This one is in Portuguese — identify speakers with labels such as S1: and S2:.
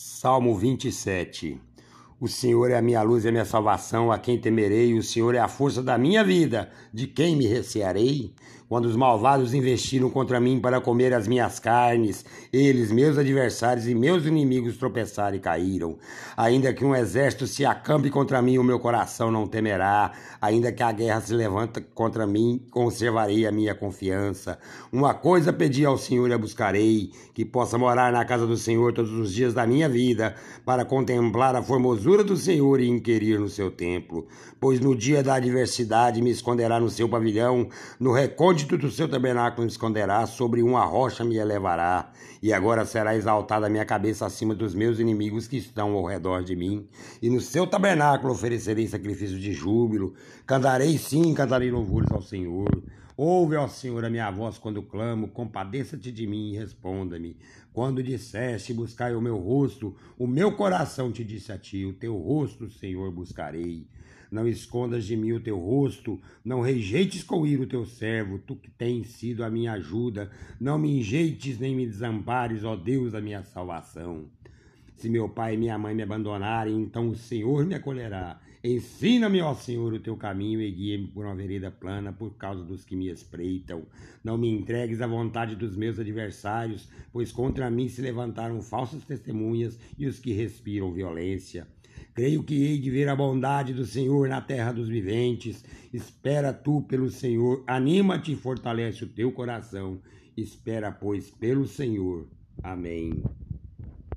S1: Salmo 27 O Senhor é a minha luz e a minha salvação, a quem temerei, o Senhor é a força da minha vida, de quem me recearei? Quando os malvados investiram contra mim para comer as minhas carnes, eles, meus adversários e meus inimigos, tropeçaram e caíram. Ainda que um exército se acampe contra mim, o meu coração não temerá. Ainda que a guerra se levante contra mim, conservarei a minha confiança. Uma coisa pedi ao Senhor e a buscarei, que possa morar na casa do Senhor todos os dias da minha vida, para contemplar a formosura do Senhor e inquirir no seu templo. Pois no dia da adversidade me esconderá no seu pavilhão, no recôndito do seu tabernáculo me esconderá, sobre uma rocha me elevará, e agora será exaltada a minha cabeça acima dos meus inimigos que estão ao redor de mim. E no seu tabernáculo oferecerei sacrifício de júbilo, cantarei sim, cantarei louvores ao Senhor. Ouve, ó Senhor, a minha voz quando clamo, compadeça-te de mim e responda-me. Quando disseste, buscai o meu rosto, o meu coração te disse a ti, o teu rosto, Senhor, buscarei. Não escondas de mim o teu rosto, não rejeites com ira o teu servo, tu que tens sido a minha ajuda. Não me enjeites nem me desampares, ó Deus da minha salvação. Se meu pai e minha mãe me abandonarem, então o Senhor me acolherá. Ensina-me, ó Senhor, o teu caminho e guia-me por uma vereda plana por causa dos que me espreitam. Não me entregues à vontade dos meus adversários, pois contra mim se levantaram falsas testemunhas e os que respiram violência. Creio que hei de ver a bondade do Senhor na terra dos viventes. Espera tu pelo Senhor, anima-te e fortalece o teu coração. Espera, pois, pelo Senhor. Amém.